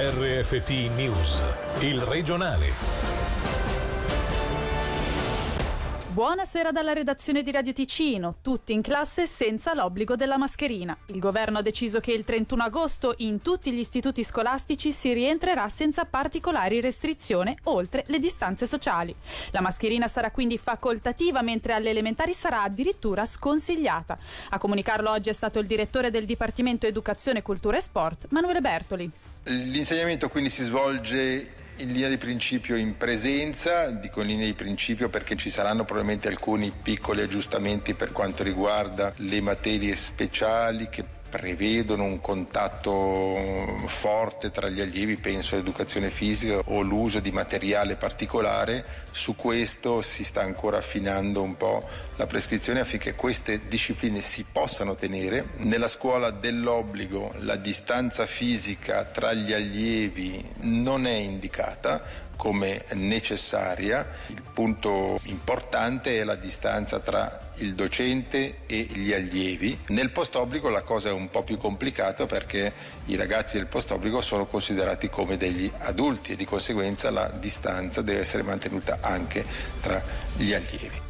RFT News, il regionale. Buonasera dalla redazione di Radio Ticino, tutti in classe senza l'obbligo della mascherina. Il governo ha deciso che il 31 agosto in tutti gli istituti scolastici si rientrerà senza particolari restrizioni oltre le distanze sociali. La mascherina sarà quindi facoltativa mentre alle elementari sarà addirittura sconsigliata. A comunicarlo oggi è stato il direttore del Dipartimento Educazione, Cultura e Sport, Manuele Bertoli. L'insegnamento quindi si svolge in linea di principio in presenza, dico in linea di principio perché ci saranno probabilmente alcuni piccoli aggiustamenti per quanto riguarda le materie speciali che prevedono un contatto forte tra gli allievi, penso all'educazione fisica o l'uso di materiale particolare, su questo si sta ancora affinando un po' la prescrizione affinché queste discipline si possano tenere. Nella scuola dell'obbligo la distanza fisica tra gli allievi non è indicata, come necessaria. Il punto importante è la distanza tra il docente e gli allievi. Nel post-obbligo la cosa è un po' più complicata perché i ragazzi del post-obbligo sono considerati come degli adulti e di conseguenza la distanza deve essere mantenuta anche tra gli allievi.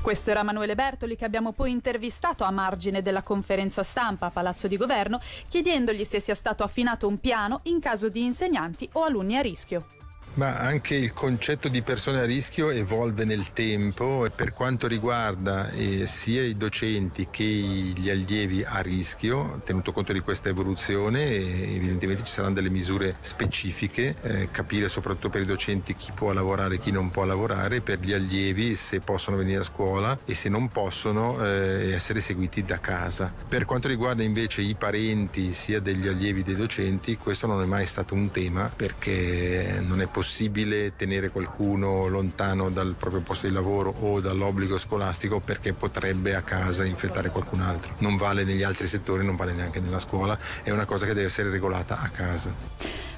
Questo era Manuele Bertoli che abbiamo poi intervistato a margine della conferenza stampa a Palazzo di Governo chiedendogli se sia stato affinato un piano in caso di insegnanti o alunni a rischio. Ma anche il concetto di persone a rischio evolve nel tempo e per quanto riguarda eh, sia i docenti che gli allievi a rischio, tenuto conto di questa evoluzione, eh, evidentemente ci saranno delle misure specifiche, eh, capire soprattutto per i docenti chi può lavorare e chi non può lavorare, per gli allievi se possono venire a scuola e se non possono eh, essere seguiti da casa. Per quanto riguarda invece i parenti sia degli allievi che dei docenti, questo non è mai stato un tema perché non è possibile possibile tenere qualcuno lontano dal proprio posto di lavoro o dall'obbligo scolastico perché potrebbe a casa infettare qualcun altro. Non vale negli altri settori, non vale neanche nella scuola, è una cosa che deve essere regolata a casa.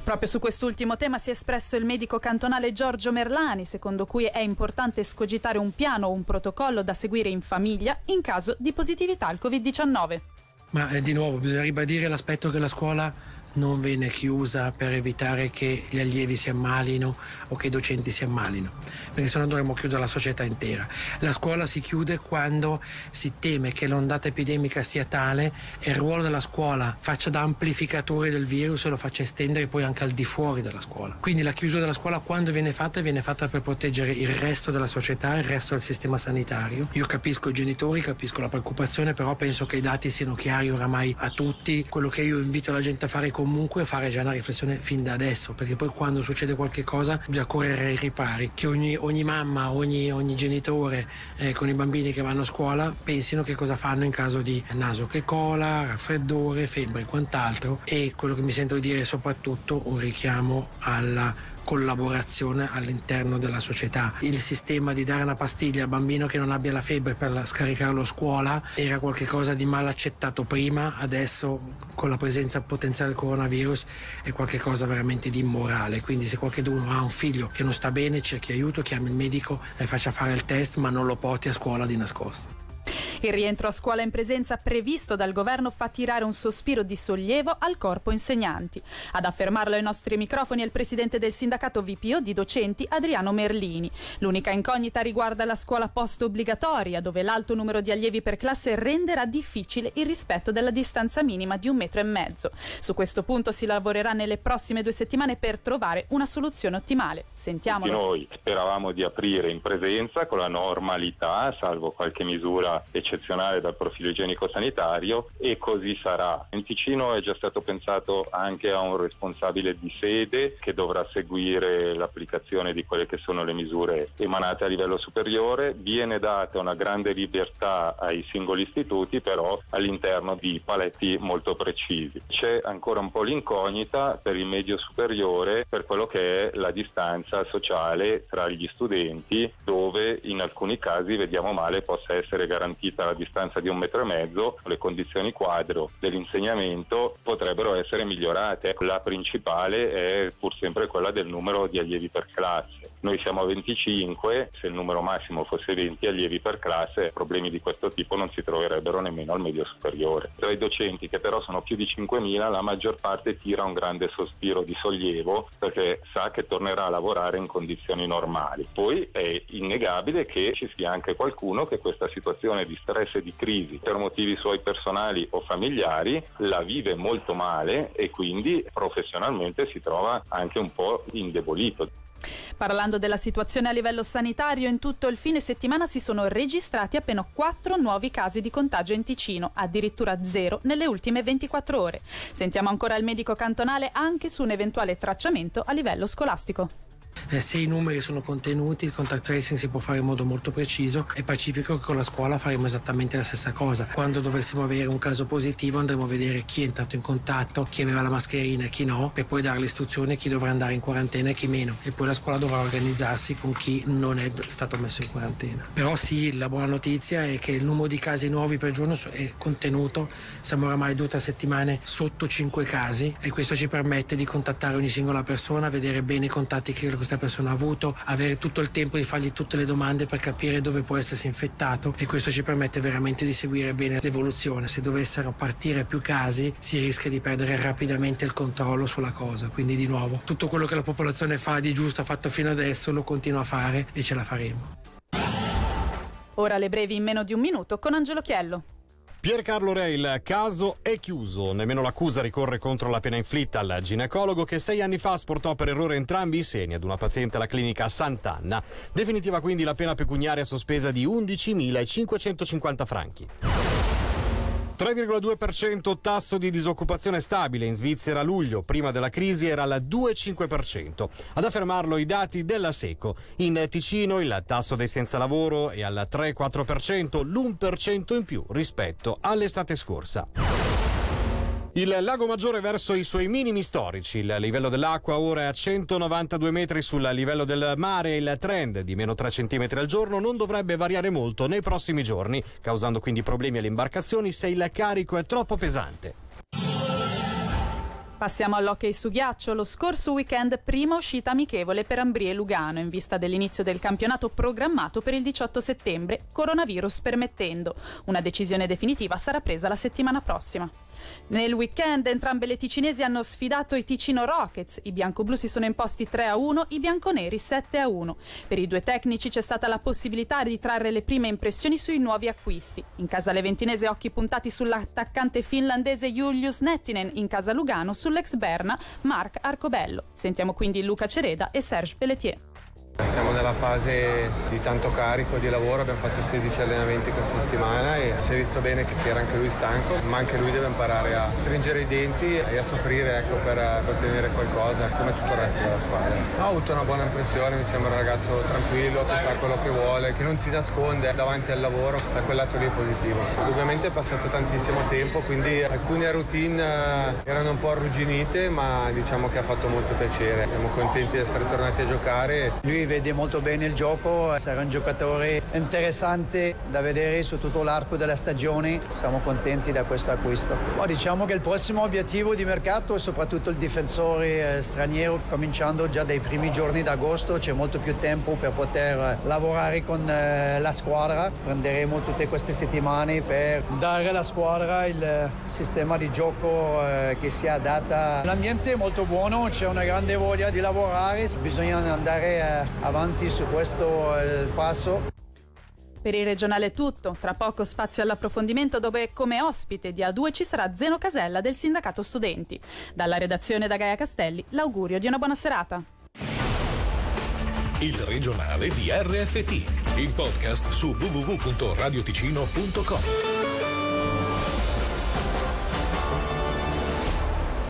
Proprio su quest'ultimo tema si è espresso il medico cantonale Giorgio Merlani, secondo cui è importante scogitare un piano o un protocollo da seguire in famiglia in caso di positività al Covid-19. Ma eh, di nuovo bisogna ribadire l'aspetto che la scuola non viene chiusa per evitare che gli allievi si ammalino o che i docenti si ammalino, perché sennò dovremmo chiudere la società intera. La scuola si chiude quando si teme che l'ondata epidemica sia tale e il ruolo della scuola faccia da amplificatore del virus e lo faccia estendere poi anche al di fuori della scuola. Quindi la chiusura della scuola quando viene fatta viene fatta per proteggere il resto della società, il resto del sistema sanitario. Io capisco i genitori, capisco la preoccupazione, però penso che i dati siano chiari oramai a tutti. Quello che io invito la gente a fare comunque fare già una riflessione fin da adesso, perché poi quando succede qualche cosa bisogna correre ai ripari, che ogni, ogni mamma, ogni, ogni genitore eh, con i bambini che vanno a scuola pensino che cosa fanno in caso di naso che cola, raffreddore, febbre e quant'altro. E quello che mi sento di dire è soprattutto un richiamo alla collaborazione all'interno della società. Il sistema di dare una pastiglia al bambino che non abbia la febbre per scaricarlo a scuola era qualcosa di mal accettato prima, adesso con la presenza potenziale del coronavirus è qualcosa veramente di immorale. Quindi se qualcuno ha un figlio che non sta bene, cerchi aiuto, chiami il medico e faccia fare il test, ma non lo porti a scuola di nascosto. Il rientro a scuola in presenza previsto dal governo fa tirare un sospiro di sollievo al corpo insegnanti. Ad affermarlo ai nostri microfoni è il presidente del sindacato VPO di docenti Adriano Merlini. L'unica incognita riguarda la scuola post obbligatoria, dove l'alto numero di allievi per classe renderà difficile il rispetto della distanza minima di un metro e mezzo. Su questo punto si lavorerà nelle prossime due settimane per trovare una soluzione ottimale. Sentiamolo. Noi speravamo di aprire in presenza con la normalità, salvo qualche misura eccezionale eccezionale dal profilo igienico-sanitario e così sarà. In Ticino è già stato pensato anche a un responsabile di sede che dovrà seguire l'applicazione di quelle che sono le misure emanate a livello superiore. Viene data una grande libertà ai singoli istituti, però all'interno di paletti molto precisi. C'è ancora un po' l'incognita per il medio superiore per quello che è la distanza sociale tra gli studenti, dove in alcuni casi vediamo male possa essere garantita vista la distanza di un metro e mezzo, le condizioni quadro dell'insegnamento potrebbero essere migliorate. La principale è pur sempre quella del numero di allievi per classe. Noi siamo a 25, se il numero massimo fosse 20 allievi per classe, problemi di questo tipo non si troverebbero nemmeno al medio superiore. Tra i docenti, che però sono più di 5.000, la maggior parte tira un grande sospiro di sollievo perché sa che tornerà a lavorare in condizioni normali. Poi è innegabile che ci sia anche qualcuno che questa situazione di stress e di crisi per motivi suoi personali o familiari la vive molto male e quindi professionalmente si trova anche un po' indebolito. Parlando della situazione a livello sanitario, in tutto il fine settimana si sono registrati appena 4 nuovi casi di contagio in Ticino, addirittura zero nelle ultime 24 ore. Sentiamo ancora il medico cantonale anche su un eventuale tracciamento a livello scolastico. Eh, se i numeri sono contenuti, il contact tracing si può fare in modo molto preciso. È pacifico che con la scuola faremo esattamente la stessa cosa. Quando dovessimo avere un caso positivo andremo a vedere chi è entrato in contatto, chi aveva la mascherina e chi no, per poi dare a chi dovrà andare in quarantena e chi meno. E poi la scuola dovrà organizzarsi con chi non è stato messo in quarantena. Però sì, la buona notizia è che il numero di casi nuovi per giorno è contenuto. Siamo oramai due o tre settimane sotto 5 casi e questo ci permette di contattare ogni singola persona, vedere bene i contatti che questa persona ha avuto, avere tutto il tempo di fargli tutte le domande per capire dove può essersi infettato e questo ci permette veramente di seguire bene l'evoluzione. Se dovessero partire più casi si rischia di perdere rapidamente il controllo sulla cosa. Quindi di nuovo tutto quello che la popolazione fa di giusto ha fatto fino adesso lo continua a fare e ce la faremo. Ora le brevi in meno di un minuto con Angelo Chiello. Piercarlo Re, il caso è chiuso. Nemmeno l'accusa ricorre contro la pena inflitta al ginecologo che sei anni fa sportò per errore entrambi i seni ad una paziente alla clinica Sant'Anna. Definitiva quindi la pena pecuniaria sospesa di 11.550 franchi. 3,2% tasso di disoccupazione stabile in Svizzera a luglio, prima della crisi era al 2,5%. Ad affermarlo i dati della Seco. In Ticino il tasso dei senza lavoro è al 3,4%, l'1% in più rispetto all'estate scorsa. Il lago Maggiore verso i suoi minimi storici. Il livello dell'acqua ora è a 192 metri sul livello del mare e il trend di meno 3 cm al giorno non dovrebbe variare molto nei prossimi giorni, causando quindi problemi alle imbarcazioni se il carico è troppo pesante. Passiamo all'hockey su ghiaccio. Lo scorso weekend prima uscita amichevole per Ambrie Lugano in vista dell'inizio del campionato programmato per il 18 settembre, coronavirus permettendo. Una decisione definitiva sarà presa la settimana prossima. Nel weekend entrambe le ticinesi hanno sfidato i Ticino Rockets, i bianco-blu si sono imposti 3 a 1, i bianconeri 7 a 1. Per i due tecnici c'è stata la possibilità di trarre le prime impressioni sui nuovi acquisti. In casa leventinese occhi puntati sull'attaccante finlandese Julius Nettinen, in casa Lugano sull'ex Berna Mark Arcobello. Sentiamo quindi Luca Cereda e Serge Pelletier. Siamo nella fase di tanto carico di lavoro, abbiamo fatto 16 allenamenti questa settimana e si è visto bene che era anche lui stanco, ma anche lui deve imparare a stringere i denti e a soffrire ecco, per, ottenere qualcosa come tutto il resto della squadra. Ho avuto una buona impressione, mi sembra un ragazzo tranquillo, che sa quello che vuole, che non si nasconde davanti al lavoro, da quel lato lì è positivo. Ovviamente è passato tantissimo tempo, quindi alcune routine eh, erano un po' arrugginite, ma diciamo che ha fatto molto piacere. Siamo contenti di essere tornati a giocare. Lui vede molto bene il gioco, sarà un giocatore interessante da vedere su tutto l'arco della stagione. Siamo contenti da questo acquisto. Ma diciamo che il prossimo obiettivo di mercato è soprattutto il difensore eh, straniero, cominciando già dai primi giorni d'agosto, c'è molto più tempo per poter lavorare con eh, la squadra. Prenderemo tutte queste settimane per dare alla squadra il sistema di gioco eh, che sia adatta. L'ambiente è molto buono, c'è una grande voglia di lavorare, bisogna andare avanti su questo eh, passo. Per il regionale è tutto, tra poco spazio all'approfondimento dove come ospite di A2 ci sarà Zeno Casella del Sindacato Studenti. Dalla redazione da Gaia Castelli l'augurio di una buona serata. Il regionale di RFT, il podcast su www.radioticino.com.